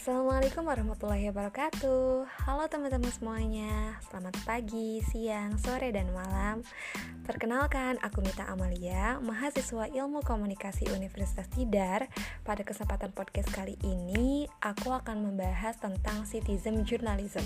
Assalamualaikum warahmatullahi wabarakatuh. Halo teman-teman semuanya. Selamat pagi, siang, sore, dan malam. Perkenalkan, aku Mita Amalia Mahasiswa Ilmu Komunikasi Universitas Tidar. Pada kesempatan podcast kali ini Aku akan membahas tentang citizen journalism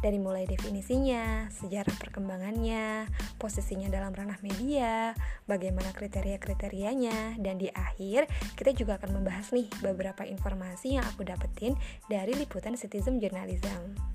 dari mulai definisinya, sejarah perkembangannya, posisinya dalam ranah media, bagaimana kriteria-kriterianya, dan di akhir kita juga akan membahas nih beberapa informasi yang aku dapetin dari liputan Citizen Journalism.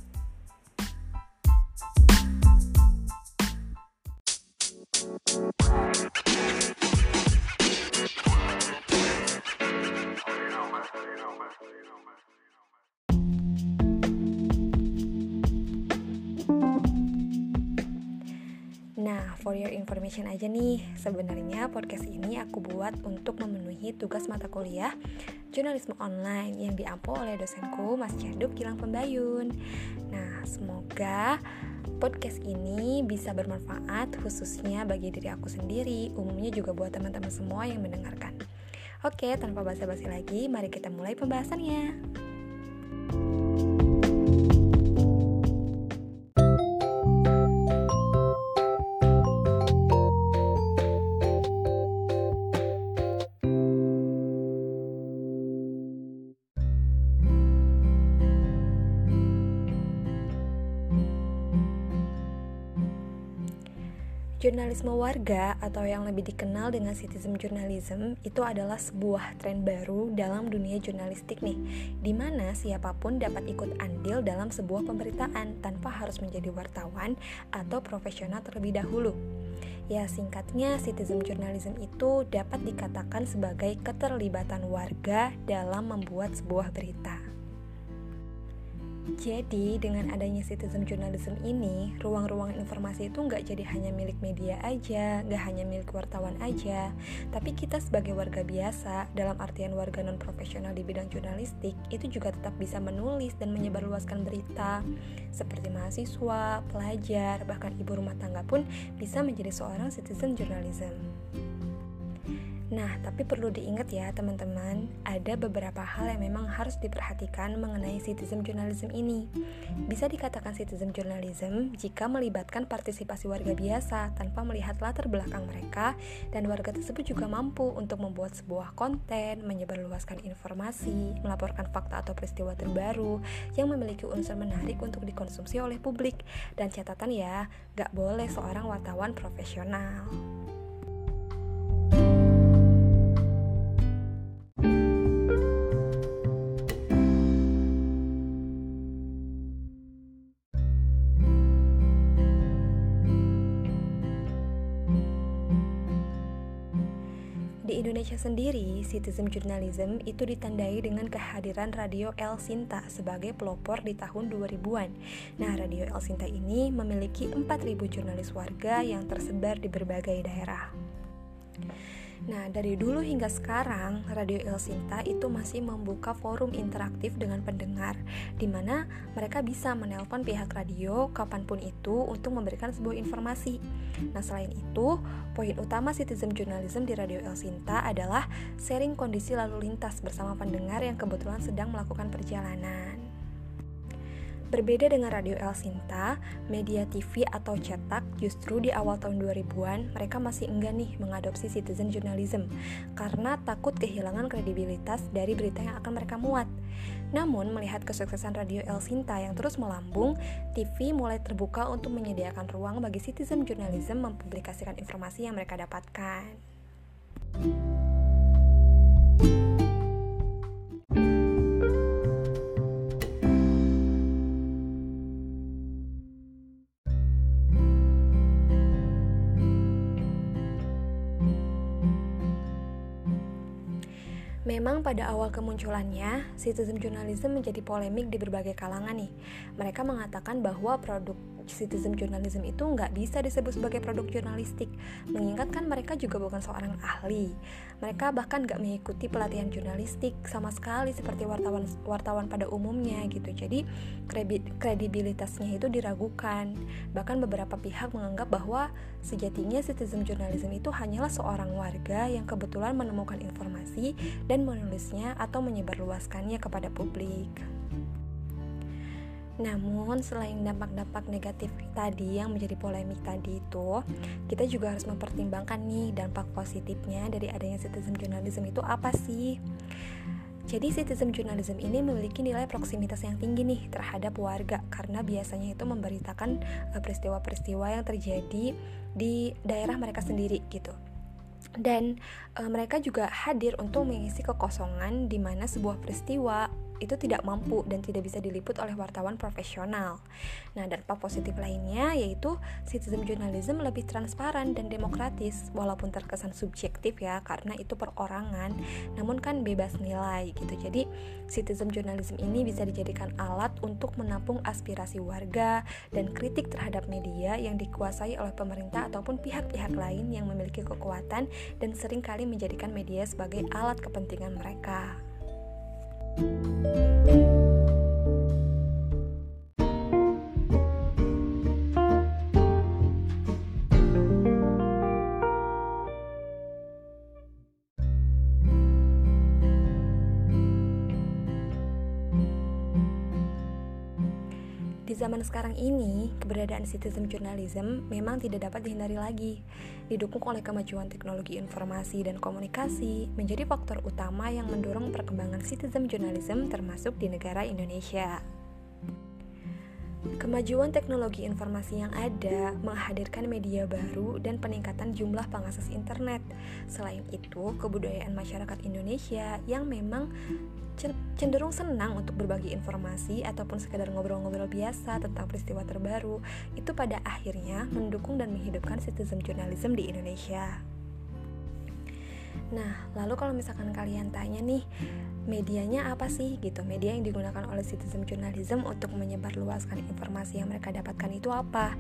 Nah, for your information aja nih, sebenarnya podcast ini aku buat untuk memenuhi tugas mata kuliah jurnalisme online yang diampu oleh dosenku Mas Ceduk Gilang Pembayun. Nah, semoga podcast ini bisa bermanfaat khususnya bagi diri aku sendiri, umumnya juga buat teman-teman semua yang mendengarkan. Oke, tanpa basa-basi lagi, mari kita mulai pembahasannya. Jurnalisme warga atau yang lebih dikenal dengan citizen journalism itu adalah sebuah tren baru dalam dunia jurnalistik nih, di mana siapa pun dapat ikut andil dalam sebuah pemberitaan tanpa harus menjadi wartawan atau profesional terlebih dahulu. Ya, singkatnya citizen journalism itu dapat dikatakan sebagai keterlibatan warga dalam membuat sebuah berita. Jadi, dengan adanya citizen journalism ini, ruang-ruang informasi itu nggak jadi hanya milik media aja, nggak hanya milik wartawan aja, tapi kita sebagai warga biasa, dalam artian warga non-profesional di bidang jurnalistik, itu juga tetap bisa menulis dan menyebarluaskan berita, seperti mahasiswa, pelajar, bahkan ibu rumah tangga pun bisa menjadi seorang citizen journalism. Nah, tapi perlu diingat ya teman-teman, ada beberapa hal yang memang harus diperhatikan mengenai citizen journalism ini. Bisa dikatakan citizen journalism jika melibatkan partisipasi warga biasa tanpa melihat latar belakang mereka dan warga tersebut juga mampu untuk membuat sebuah konten, menyebarluaskan informasi, melaporkan fakta atau peristiwa terbaru yang memiliki unsur menarik untuk dikonsumsi oleh publik. Dan catatan ya, gak boleh seorang wartawan profesional. Sendiri, citizen journalism itu ditandai dengan kehadiran Radio El Sinta sebagai pelopor di tahun 2000-an. Nah, Radio El Sinta ini memiliki 4.000 jurnalis warga yang tersebar di berbagai daerah. Nah, dari dulu hingga sekarang, Radio El Sinta itu masih membuka forum interaktif dengan pendengar, di mana mereka bisa menelpon pihak radio kapan pun itu untuk memberikan sebuah informasi. Nah, selain itu, poin utama citizen journalism di Radio El Sinta adalah sharing kondisi lalu lintas bersama pendengar yang kebetulan sedang melakukan perjalanan. Berbeda dengan Radio El Sinta, media TV atau cetak justru di awal tahun 2000-an mereka masih enggan nih mengadopsi citizen journalism karena takut kehilangan kredibilitas dari berita yang akan mereka muat. Namun, melihat kesuksesan Radio El Sinta yang terus melambung, TV mulai terbuka untuk menyediakan ruang bagi citizen journalism mempublikasikan informasi yang mereka dapatkan. Memang pada awal kemunculannya, citizen journalism menjadi polemik di berbagai kalangan nih. Mereka mengatakan bahwa produk citizen journalism itu nggak bisa disebut sebagai produk jurnalistik, mengingatkan mereka juga bukan seorang ahli. Mereka bahkan nggak mengikuti pelatihan jurnalistik sama sekali seperti wartawan wartawan pada umumnya gitu. Jadi kredibilitasnya itu diragukan. Bahkan beberapa pihak menganggap bahwa sejatinya citizen journalism itu hanyalah seorang warga yang kebetulan menemukan informasi dan menulisnya atau menyebarluaskannya kepada publik. Namun selain dampak-dampak negatif tadi yang menjadi polemik tadi itu, kita juga harus mempertimbangkan nih dampak positifnya dari adanya citizen journalism itu apa sih? Jadi citizen journalism ini memiliki nilai proximitas yang tinggi nih terhadap warga karena biasanya itu memberitakan eh, peristiwa-peristiwa yang terjadi di daerah mereka sendiri gitu dan e, mereka juga hadir untuk mengisi kekosongan di mana sebuah peristiwa itu tidak mampu dan tidak bisa diliput oleh wartawan profesional. Nah, dampak positif lainnya yaitu citizen journalism lebih transparan dan demokratis walaupun terkesan subjektif ya karena itu perorangan, namun kan bebas nilai gitu. Jadi, citizen journalism ini bisa dijadikan alat untuk menampung aspirasi warga dan kritik terhadap media yang dikuasai oleh pemerintah ataupun pihak-pihak lain yang memiliki kekuatan dan sering kali menjadikan media sebagai alat kepentingan mereka. Thank you zaman sekarang ini, keberadaan citizen journalism memang tidak dapat dihindari lagi. Didukung oleh kemajuan teknologi informasi dan komunikasi, menjadi faktor utama yang mendorong perkembangan citizen journalism termasuk di negara Indonesia. Kemajuan teknologi informasi yang ada menghadirkan media baru dan peningkatan jumlah pengakses internet. Selain itu, kebudayaan masyarakat Indonesia yang memang cenderung senang untuk berbagi informasi ataupun sekedar ngobrol-ngobrol biasa tentang peristiwa terbaru, itu pada akhirnya mendukung dan menghidupkan citizen journalism di Indonesia. Nah, lalu kalau misalkan kalian tanya nih, medianya apa sih gitu? Media yang digunakan oleh citizen journalism untuk menyebarluaskan informasi yang mereka dapatkan itu apa?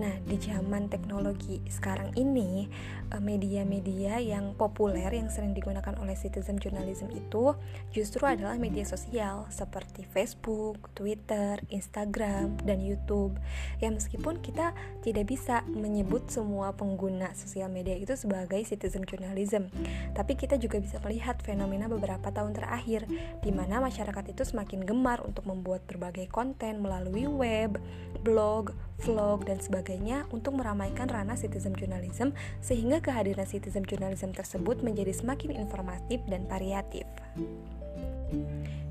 Nah di zaman teknologi sekarang ini eh, media-media yang populer yang sering digunakan oleh citizen journalism itu justru adalah media sosial seperti Facebook, Twitter, Instagram, dan YouTube. Ya meskipun kita tidak bisa menyebut semua pengguna sosial media itu sebagai citizen journalism tapi kita juga bisa melihat fenomena beberapa tahun terakhir di mana masyarakat itu semakin gemar untuk membuat berbagai konten melalui web, blog, vlog, dan sebagainya untuk meramaikan ranah citizen journalism sehingga kehadiran citizen journalism tersebut menjadi semakin informatif dan variatif.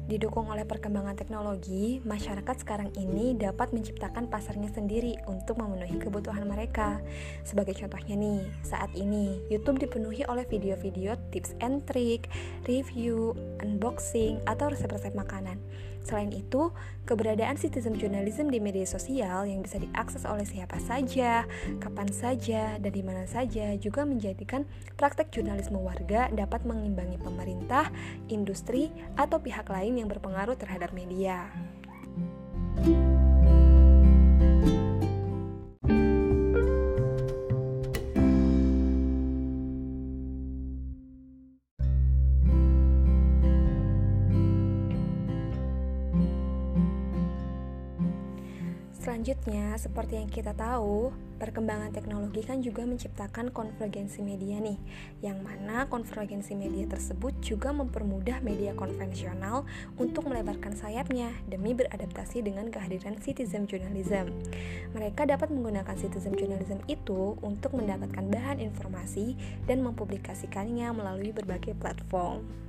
Didukung oleh perkembangan teknologi, masyarakat sekarang ini dapat menciptakan pasarnya sendiri untuk memenuhi kebutuhan mereka. Sebagai contohnya nih, saat ini YouTube dipenuhi oleh video-video tips and trick, review, unboxing, atau resep-resep makanan. Selain itu, keberadaan citizen journalism di media sosial yang bisa diakses oleh siapa saja, kapan saja, dan di mana saja juga menjadikan praktek jurnalisme warga dapat mengimbangi pemerintah, industri, atau pihak lain yang berpengaruh terhadap media. Selanjutnya, seperti yang kita tahu, perkembangan teknologi kan juga menciptakan konvergensi media nih, yang mana konvergensi media tersebut juga mempermudah media konvensional untuk melebarkan sayapnya demi beradaptasi dengan kehadiran citizen journalism. Mereka dapat menggunakan citizen journalism itu untuk mendapatkan bahan informasi dan mempublikasikannya melalui berbagai platform.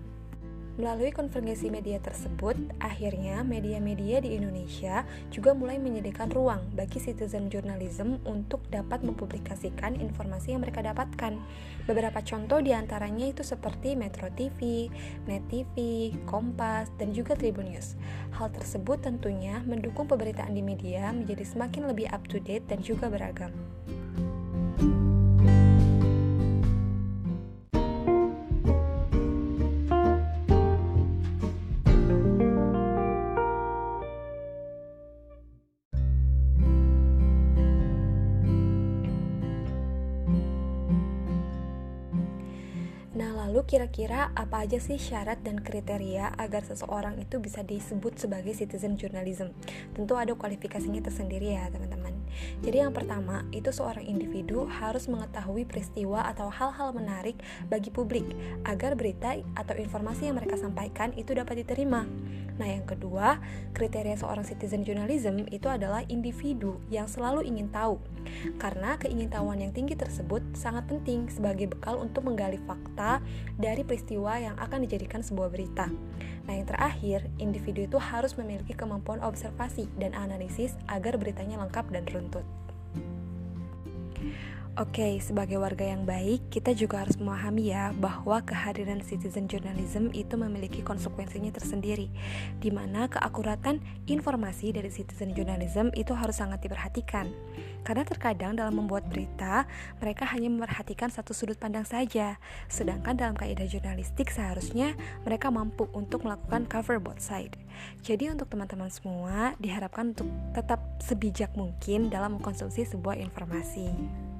Melalui konvergensi media tersebut, akhirnya media-media di Indonesia juga mulai menyediakan ruang bagi citizen journalism untuk dapat mempublikasikan informasi yang mereka dapatkan. Beberapa contoh di antaranya itu seperti Metro TV, Net TV, Kompas, dan juga Tribun News. Hal tersebut tentunya mendukung pemberitaan di media menjadi semakin lebih up to date dan juga beragam. Kira-kira apa aja sih syarat dan kriteria agar seseorang itu bisa disebut sebagai citizen journalism? Tentu ada kualifikasinya tersendiri ya teman-teman. Jadi yang pertama, itu seorang individu harus mengetahui peristiwa atau hal-hal menarik bagi publik agar berita atau informasi yang mereka sampaikan itu dapat diterima. Nah, yang kedua, kriteria seorang citizen journalism itu adalah individu yang selalu ingin tahu. Karena keingintahuan yang tinggi tersebut sangat penting sebagai bekal untuk menggali fakta dari peristiwa yang akan dijadikan sebuah berita. Nah, yang terakhir, individu itu harus memiliki kemampuan observasi dan analisis agar beritanya lengkap dan runtut. Oke, sebagai warga yang baik, kita juga harus memahami ya bahwa kehadiran citizen journalism itu memiliki konsekuensinya tersendiri, di mana keakuratan informasi dari citizen journalism itu harus sangat diperhatikan. Karena terkadang dalam membuat berita, mereka hanya memperhatikan satu sudut pandang saja, sedangkan dalam kaidah jurnalistik seharusnya mereka mampu untuk melakukan cover both side. Jadi untuk teman-teman semua, diharapkan untuk tetap sebijak mungkin dalam mengkonsumsi sebuah informasi.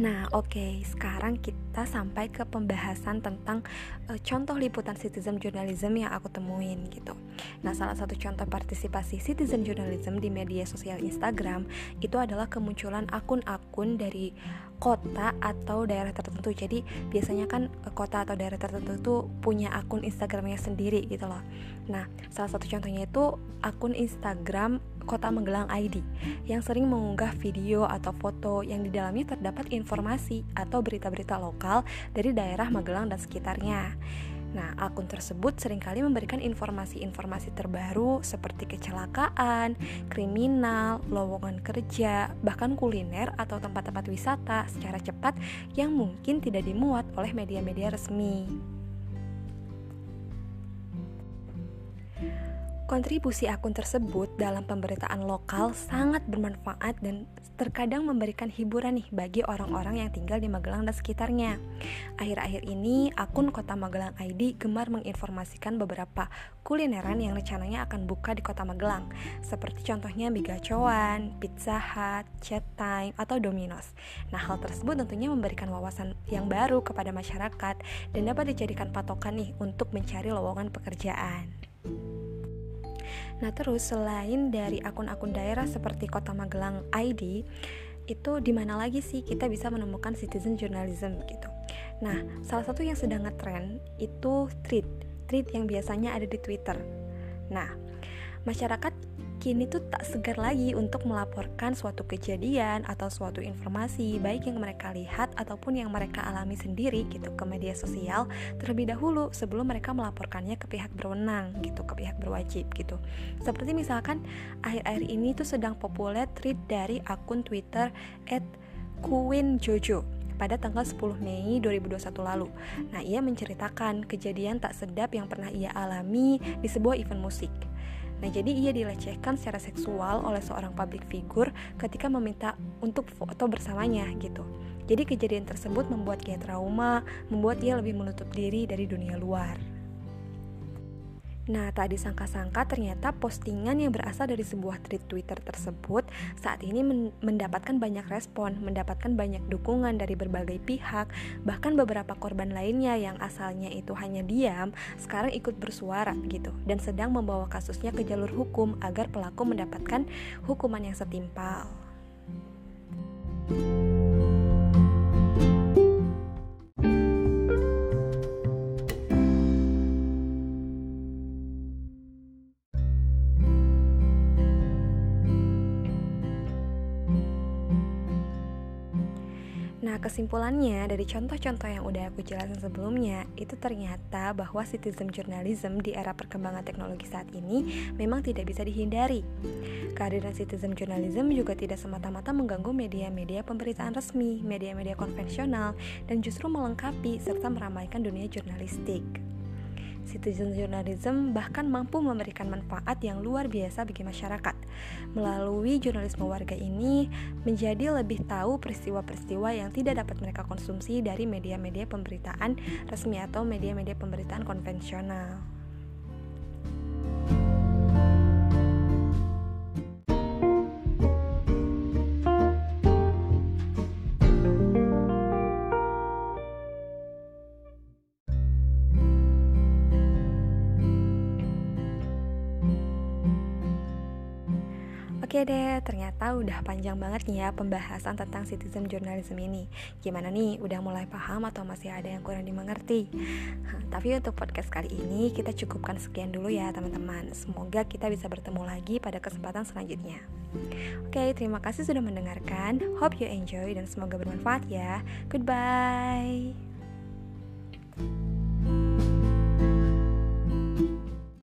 Nah, oke, okay. sekarang kita sampai ke pembahasan tentang uh, contoh liputan citizen journalism yang aku temuin gitu. Nah, salah satu contoh partisipasi citizen journalism di media sosial Instagram itu adalah kemunculan akun-akun dari kota atau daerah tertentu. Jadi, biasanya kan uh, kota atau daerah tertentu itu punya akun Instagramnya sendiri gitu loh. Nah, salah satu contohnya itu akun Instagram Kota Magelang ID yang sering mengunggah video atau foto yang di dalamnya terdapat informasi atau berita-berita lokal dari daerah Magelang dan sekitarnya. Nah, akun tersebut sering kali memberikan informasi-informasi terbaru seperti kecelakaan, kriminal, lowongan kerja, bahkan kuliner atau tempat-tempat wisata secara cepat yang mungkin tidak dimuat oleh media-media resmi. Kontribusi akun tersebut dalam pemberitaan lokal sangat bermanfaat dan terkadang memberikan hiburan nih bagi orang-orang yang tinggal di Magelang dan sekitarnya. Akhir-akhir ini, akun Kota Magelang ID gemar menginformasikan beberapa kulineran yang rencananya akan buka di Kota Magelang, seperti contohnya Bigacoan, Pizza Hut, Chat Time, atau Domino's. Nah, hal tersebut tentunya memberikan wawasan yang baru kepada masyarakat dan dapat dijadikan patokan nih untuk mencari lowongan pekerjaan. Nah, terus selain dari akun-akun daerah seperti Kota Magelang ID, itu di mana lagi sih kita bisa menemukan citizen journalism gitu. Nah, salah satu yang sedang ngetrend itu tweet, tweet yang biasanya ada di Twitter. Nah, masyarakat kini tuh tak segar lagi untuk melaporkan suatu kejadian atau suatu informasi baik yang mereka lihat ataupun yang mereka alami sendiri gitu ke media sosial terlebih dahulu sebelum mereka melaporkannya ke pihak berwenang gitu ke pihak berwajib gitu seperti misalkan akhir-akhir ini tuh sedang populer tweet dari akun Twitter @queenjojo pada tanggal 10 Mei 2021 lalu. Nah, ia menceritakan kejadian tak sedap yang pernah ia alami di sebuah event musik. Nah, jadi ia dilecehkan secara seksual oleh seorang public figure ketika meminta untuk foto bersamanya gitu. Jadi kejadian tersebut membuat ia trauma, membuat ia lebih menutup diri dari dunia luar. Nah, tak disangka-sangka ternyata postingan yang berasal dari sebuah tweet Twitter tersebut saat ini men mendapatkan banyak respon, mendapatkan banyak dukungan dari berbagai pihak, bahkan beberapa korban lainnya yang asalnya itu hanya diam, sekarang ikut bersuara gitu dan sedang membawa kasusnya ke jalur hukum agar pelaku mendapatkan hukuman yang setimpal. Nah, kesimpulannya dari contoh-contoh yang udah aku jelasin sebelumnya, itu ternyata bahwa citizen journalism di era perkembangan teknologi saat ini memang tidak bisa dihindari. Kehadiran citizen journalism juga tidak semata-mata mengganggu media-media pemberitaan resmi, media-media konvensional, dan justru melengkapi serta meramaikan dunia jurnalistik. Citizen journalism bahkan mampu memberikan manfaat yang luar biasa bagi masyarakat. Melalui jurnalisme warga ini menjadi lebih tahu peristiwa-peristiwa yang tidak dapat mereka konsumsi dari media-media pemberitaan resmi atau media-media pemberitaan konvensional. Oke deh, ternyata udah panjang banget nih ya pembahasan tentang citizen journalism ini. Gimana nih, udah mulai paham atau masih ada yang kurang dimengerti? tapi untuk podcast kali ini kita cukupkan sekian dulu ya teman-teman. Semoga kita bisa bertemu lagi pada kesempatan selanjutnya. Oke, terima kasih sudah mendengarkan. Hope you enjoy dan semoga bermanfaat ya. Goodbye.